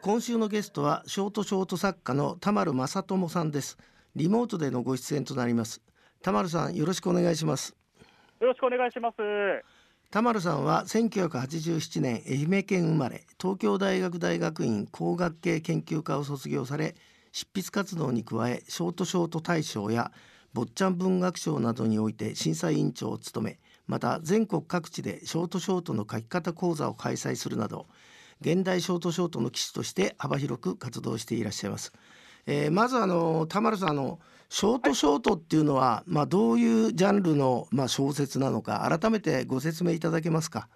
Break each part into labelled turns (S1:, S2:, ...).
S1: 今週のゲストはショートショート作家の田丸正智さんです。リモートでのご出演となります。田丸さんよろしくお願いします。
S2: よろしくお願いします。
S1: 田丸さんは1987年愛媛県生まれ東京大学大学院工学系研究科を卒業され執筆活動に加えショートショート大賞や坊ちゃん文学賞などにおいて審査委員長を務めまた全国各地でショートショートの書き方講座を開催するなど現代ショートショートの棋士として幅広く活動していらっしゃいます。えー、まずあの田丸さんあのショートショートっていうのは、はい、まあどういうジャンルのまあ小説なのか改めてご説明いただけますか？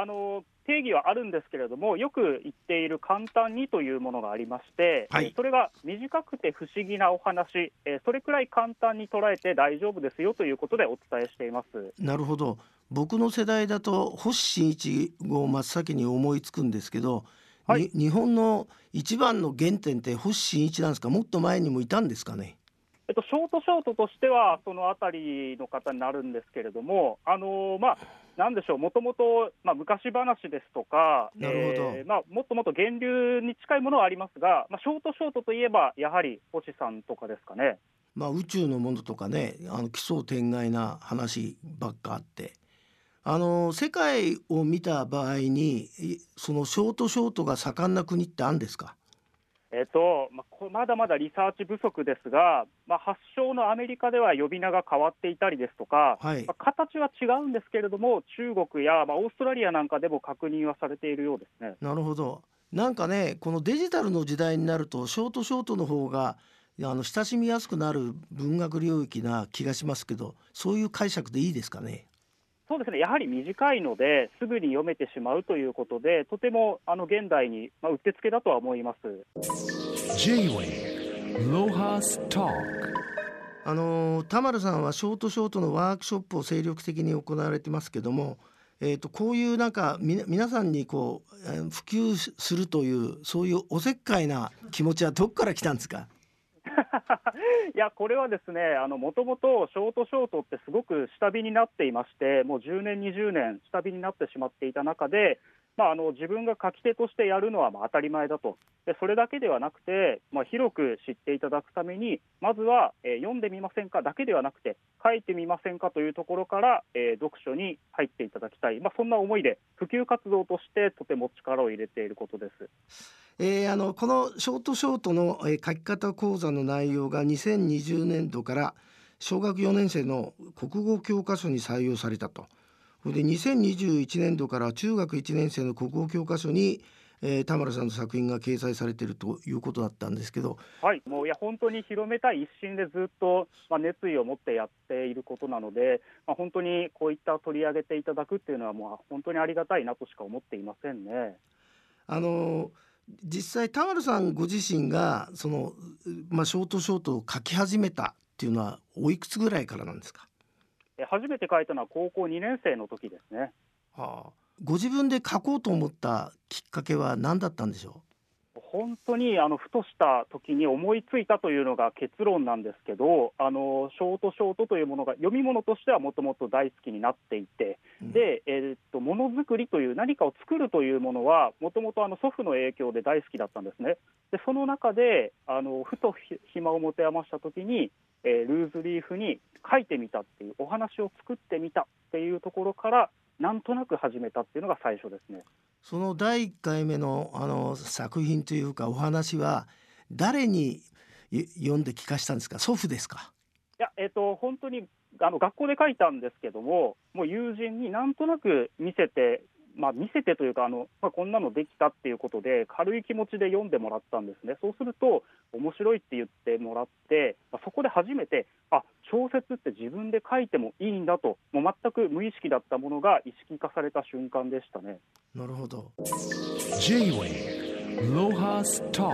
S2: はいあの定義はあるんですけれども、よく言っている簡単にというものがありまして、はい、それが短くて不思議なお話、えそれくらい簡単に捉えて大丈夫ですよということでお伝えしています。
S1: なるほど、僕の世代だと、星新一を真っ先に思いつくんですけど、はい、日本の一番の原点って星新一なんですか、もっと前にもいたんですかね？
S2: えっと、ショートショートとしては、そのあたりの方になるんですけれども、あのまあ、なんでしょう、もともと昔話ですとか、えー、まあ、もっともっと源流に近いものはありますが、まあ、ショートショートといえば、やはり星さんとかですかね。
S1: まあ、宇宙のものとかね、あの奇想天外な話ばっかあって。あの世界を見た場合にそのショートショートが盛んな国ってあるんですか？
S2: えっとまあ、まだまだリサーチ不足ですが、まあ、発祥のアメリカでは呼び名が変わっていたりですとか、はい、まあ、形は違うんですけれども、中国や、まあ、オーストラリアなんかでも確認はされているようですね。
S1: なるほど、なんかね、このデジタルの時代になると、ショートショートの方があの親しみやすくなる文学領域な気がしますけど、そういう解釈でいいですかね？
S2: そうですね。やはり短いので、すぐに読めてしまうということで、とてもあの現代に、まあ、うってつけだとは思います。
S1: あの田丸さんはショートショートのワークショップを精力的に行われてますけども、えーと、こういうなんかみ皆さんにこう普及するというそういうおせっかいな気持ちはどこから来たんですか？
S2: いや、これはですね、もともとショートショートってすごく下火になっていまして、もう10年、20年、下火になってしまっていた中で、まあ、あの自分が書き手としてやるのはまあ当たり前だと、でそれだけではなくて、まあ、広く知っていただくために、まずは、えー、読んでみませんかだけではなくて、書いてみませんかというところから、えー、読書に入っていただきたい、まあ、そんな思いで、普及活動としてとても力を入れていることです。
S1: えー、あのこのショートショートの、えー、書き方講座の内容が2020年度から小学4年生の国語教科書に採用されたと。で2021年度から中学1年生の国語教科書に、えー、田村さんの作品が掲載されているということだったんですけど、
S2: はい、もういや本当に広めたい一心でずっと、まあ、熱意を持ってやっていることなので、まあ、本当にこういった取り上げていただくっていうのはもう本当にありがたいなとしか思っていませんね。
S1: あの実際田丸さんご自身がその、まあ、ショートショートを書き始めたっていうのはおいくつぐらいからなんですか？
S2: 初めて書いたのは高校2年生の時ですね。
S1: はあ、ご自分で書こうと思ったきっかけは何だったんでしょ
S2: う？本当にあのふとした時に思いついたというのが結論なんですけどあのショートショートというものが読み物としてはもともと大好きになっていて、うん、で、えー、っとものづくりという何かを作るというものはもともと祖父の影響で大好きだったんですね。でその中であのふと暇を持て余した時にえー、ルーズリーフに書いてみたっていうお話を作ってみたっていうところからなんとなく始めたっていうのが最初ですね。
S1: その第1回目のあの作品というかお話は誰に読んで聞かしたんですか？祖父ですか？
S2: いや、えーと、本当にあの学校で書いたんですけどももう友人になんとなく見せてまあ、見せてというかあの、まあ、こんなのできたっていうことで軽い気持ちで読んでもらったんですね。そうすると面白いって言ってもらって、まあ、そこで初めてあ小説って自分で書いてもいいんだともう全く無意識だったものが意識化された瞬間でしたね。
S1: なるほど。J-Way ロハスター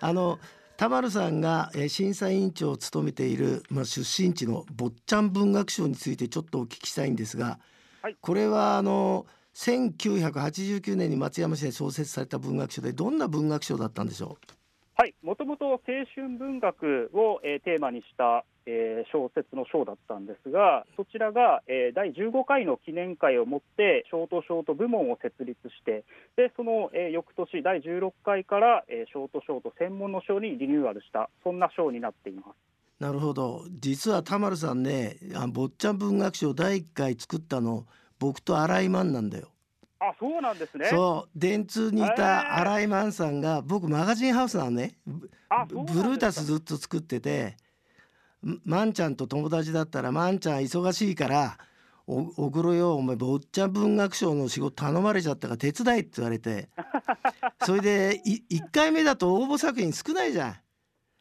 S1: あの田丸さんが審査委員長を務めている、まあ、出身地の坊ちゃん文学賞についてちょっとお聞きしたいんですがはい、これはあの1989年に松山市で創設された文学賞でどんな文学賞だったんでしょう？
S2: はい、もともと青春文学を、えーテーマにした、えー小説の章だったんですが、そちらが、えー第15回の記念会をもって、ショートショート部門を設立して、でその、えー翌年、第16回から、えーショートショート専門の章にリニューアルした、そんな章になっています。
S1: なるほど実は田丸さんねあ坊ちゃん文学賞第1回作ったの僕と新井満なんだよ。
S2: あそうなんですね。
S1: そう電通にいた新井満さんが僕マガジンハウスなのねブルータスずっと作っててんマンちゃんと友達だったらマンちゃん忙しいからおおぐろよお前坊ちゃん文学賞の仕事頼まれちゃったから手伝いって言われてそれでい1回目だと応募作品少ないじゃん。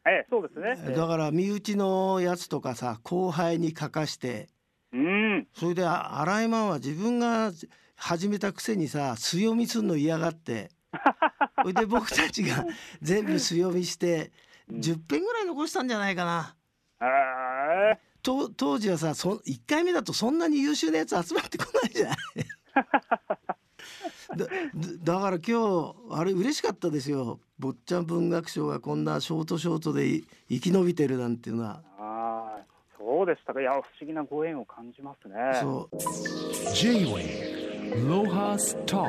S2: ええそうですね。ええ
S1: だから身内のやつとかさ後輩に書かして
S2: うん、
S1: それであ新井マンは自分が始めたくせにさ強読みするの嫌がって それで僕たちが全部強読みして
S2: うん
S1: 10編ぐらい残したんじゃないかな。
S2: え
S1: 当時はさそ1回目だとそんなに優秀なやつ集まってこないじゃん。だ だだから今日あれ嬉しかったですよ坊ちゃん文学賞がこんなショートショートでい生き延びてるなんていうのは
S2: ああ、そうでしたか。いや、不思議なご縁を感じますね。
S1: そう
S3: J-Wave Lohas Talk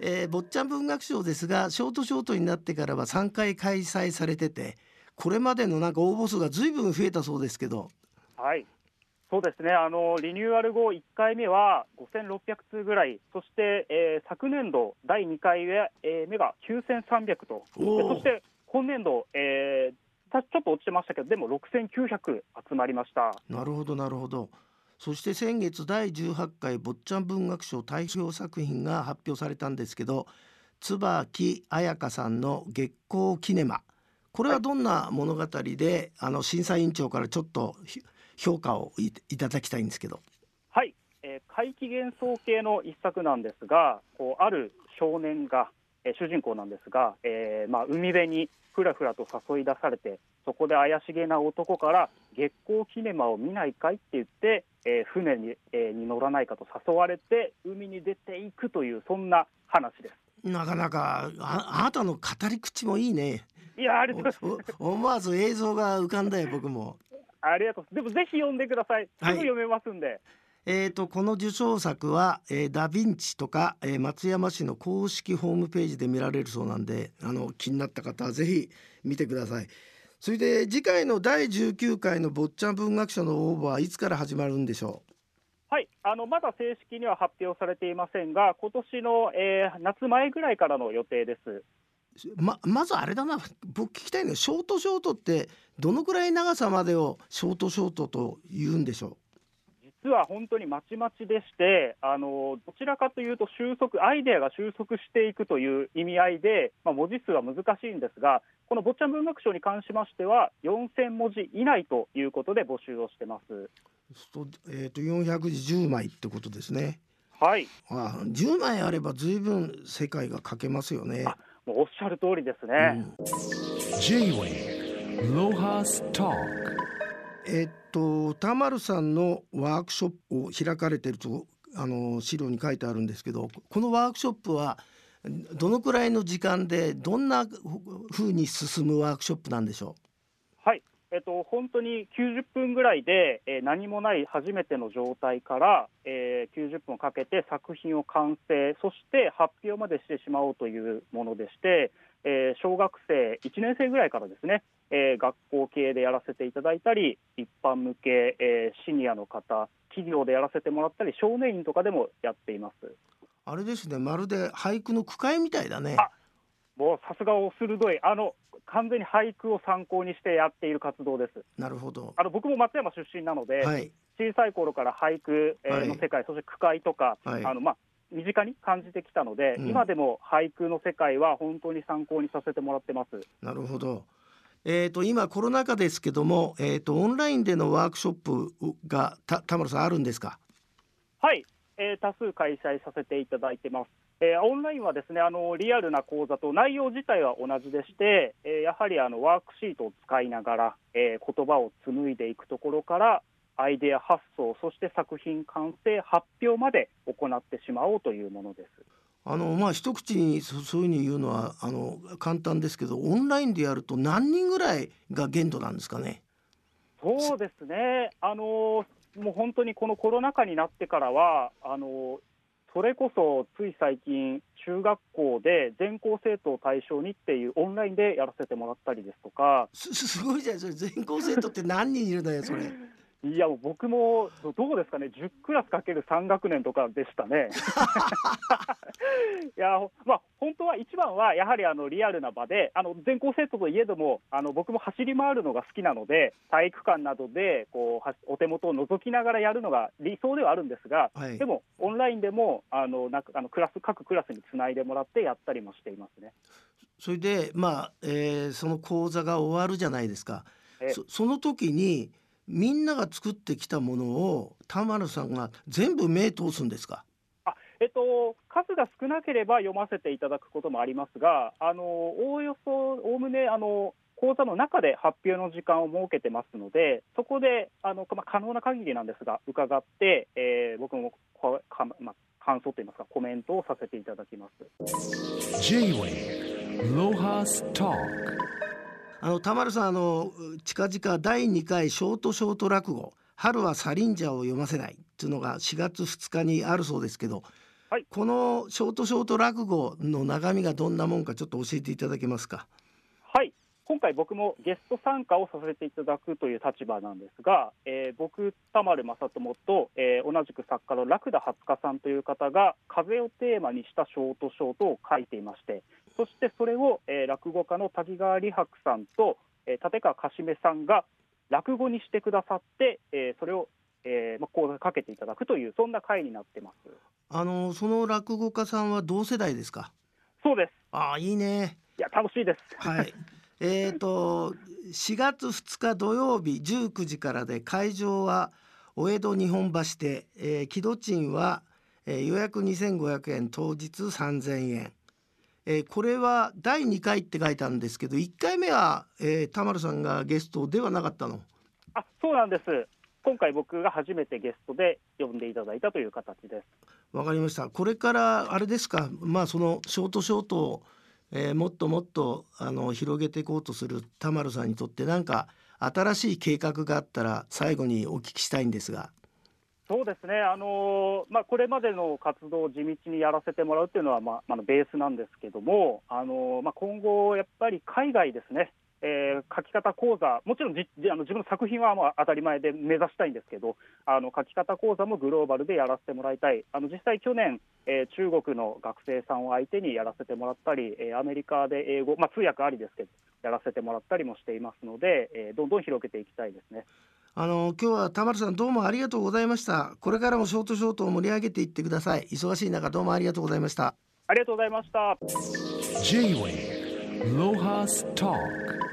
S1: えー、坊ちゃん文学賞ですがショートショートになってからは3回開催されててこれまでのなんか応募数がずいぶん増えたそうですけど
S2: はい。そうですね。あのリニューアル後1回目は5600通ぐらい、そして、えー昨年度第2回目えー目が9300と、そして今年度、えーたちょっと落ちてましたけど、でも6900集まりました。
S1: なるほどなるほど。そして先月第18回坊ちゃん文学賞代表作品が発表されたんですけど椿彩香さんの「月光キネマ」これはどんな物語で、あの審査委員長からちょっとひ評価をいいただきたいんですけど。
S2: はい、えー怪奇幻想系の一作なんですが、こうある少年が、えー主人公なんですが、えーまあ、海辺にふらふらと誘い出されて、そこで怪しげな男から月光キネマを見ないかいって言って、えー船に,、えーに乗らないかと誘われて、海に出ていくという、そんな話です。
S1: なかなかああなたの語り口もいいね。
S2: いやーありがとうございます
S1: お 思わず映像が浮かんだよ僕も。
S2: ありがとう。でもぜひ読んでください。すぐ
S1: はい
S2: 読めますんで。
S1: えー、とこの受賞作は、えーダ・ヴィンチとか、えー松山市の公式ホームページで見られるそうなんであの気になった方はぜひ見てください。それで次回の第19回の坊ちゃん文学賞の応募はいつから始まるんでしょ
S2: はい、あのまだ正式には発表されていませんが、今年の、えー夏前ぐらいからの予定です。
S1: うままずあれだな僕聞きたいのはショートショートってどのくらい長さまでをショートショートと言うんでしょ
S2: 実は本当にまちまちでして、あのどちらかというと収束、アイデアが収束していくという意味合いで、まあ、文字数は難しいんですが、この坊ちゃん文学賞に関しましては、4000文字以内ということで募集をしてます。
S1: うそうすると,、えー、と410枚ってことですね。
S2: はい、
S1: あ10枚あれば随分世界が書けますよね。
S2: おっしゃる通りです
S1: う
S2: ね。
S1: えっと田丸さんのワークショップを開かれてるとあの資料に書いてあるんですけどこのワークショップはどのくらいの時間でどんなふうに進むワークショップなんでしょ
S2: はい、えっと、本当に90分ぐらいで、えー何もない初めての状態から、えー90分をかけて作品を完成、そして発表までしてしまおうというものでして、えー小学生1年生ぐらいからですね、えー学校系でやらせていただいたり、一般向け、えーシニアの方、企業でやらせてもらったり、少年院とかでもやっています。
S1: うあれですねまるで俳句の句会みたいだね。
S2: あもうさすがお鋭い、あの完全に俳句を参考にしてやっている活動です。
S1: なるほど。
S2: あの僕も松山出身なので、
S1: はい
S2: 小さい頃から俳句の世界、そして句会とか、
S1: はい
S2: あのまあ、身近に感じてきたので、
S1: うん
S2: 今でも俳句の世界は本当に参考にさせてもらってます。
S1: なるほど。えー、と今コロナ禍ですけども、えー、とオンラインでのワークショップがた田村さんあるんですか？
S2: はい、えー多数開催させていただいてます。えーオンラインはですねあのリアルな講座と内容自体は同じでして、えーやはりあのワークシートを使いながら、えー言葉を紡いでいくところからアイデア発想そして作品完成発表まで行ってしまおうというものです。
S1: あのまあ一口にそそういうふうに言うのはあの簡単ですけどオンラインでやると何人ぐらいが限度なんですかね？
S2: そうですね、あのもう本当にこのコロナ禍になってからは、あのそれこそつい最近、中学校で全校生徒を対象にっていうオンラインでやらせてもらったりですとか、
S1: すすごいじゃないそれ全校生徒って何人いるのよそれ。
S2: いや、僕もどどうですかね、10クラスかける3学年とかでしたね。いや、まあ、本当は一番はやはりあのリアルな場で、あの全校生徒といえども、あの僕も走り回るのが好きなので、体育館などでこうはお手元を覗きながらやるのが理想ではあるんですが、
S1: はい
S2: でもオンラインでもあのなんかあのクラス各クラスにつないでもらってやったりもしていますね。
S1: それでまあ、えーその講座が終わるじゃないですか。
S2: え
S1: そその時にみんなが作ってきたものを田丸さんが全部目通すんですか？
S2: あえっと、数が少なければ読ませていただくこともありますが、あのおおよそ、おおむねあの講座の中で発表の時間を設けてますので、そこであの、まあ、可能な限りなんですが、伺って、えー僕もこか、まあ、感想といいますか、コメントをさせていただきます。
S1: あの田丸さんあの近々第2回ショートショート落語「春はサリンジャーを読ませない」っていうのが4月2日にあるそうですけど、
S2: はい
S1: このショートショート落語の中身がどんなもんかちょっと教えていただけますか？
S2: はい今回、僕もゲスト参加をさせていただくという立場なんですが、えー僕、田丸正智と、えー同じく作家のラクダ初香さんという方が、風をテーマにしたショートショートを書いていまして、そしてそれを、えー落語家の滝川理白さんと、えー立川かしめさんが落語にしてくださって、えーそれを、えーまあ、講座にかけていただくという、そんな会になってます。
S1: あのその落語家さんは同世代ですか？
S2: そうです。
S1: ああいいね。
S2: いや、楽しいです。
S1: はい。えっと4月2日土曜日19時からで会場はお江戸日本橋で、えー、木戸賃は、えー予約2500円当日3000円、えーこれは第2回って書いてあるんですけど1回目は、えー、田丸さんがゲストではなかったの？
S2: あそうなんです。今回僕が初めてゲストで呼んでいただいたという形です。
S1: わかりましたこれからあれですか？まあそのショートショートを、えーもっともっとあの広げていこうとする田丸さんにとってなんか新しい計画があったら最後にお聞きしたいんですが
S2: そうですね、あのまあ、これまでの活動を地道にやらせてもらうっていうのは、まあ、まあ、ベースなんですけども、あのまあ、今後、やっぱり海外ですね、えー書き方講座、もちろんじあの自分の作品はまあ当たり前で目指したいんですけど、あの書き方講座もグローバルでやらせてもらいたい、あの実際、去年、えー中国の学生さんを相手にやらせてもらったり、えーアメリカで英語、まあ、通訳ありですけど、やらせてもらったりもしていますので、えーどんどん広げていきたいですね。
S1: あの今日は田丸さんどうもありがとうございました。これからもショートショートを盛り上げていってください。忙しい中どうもありがとうございました。
S2: ありがとうございました。
S3: J-Wave Lohas Talk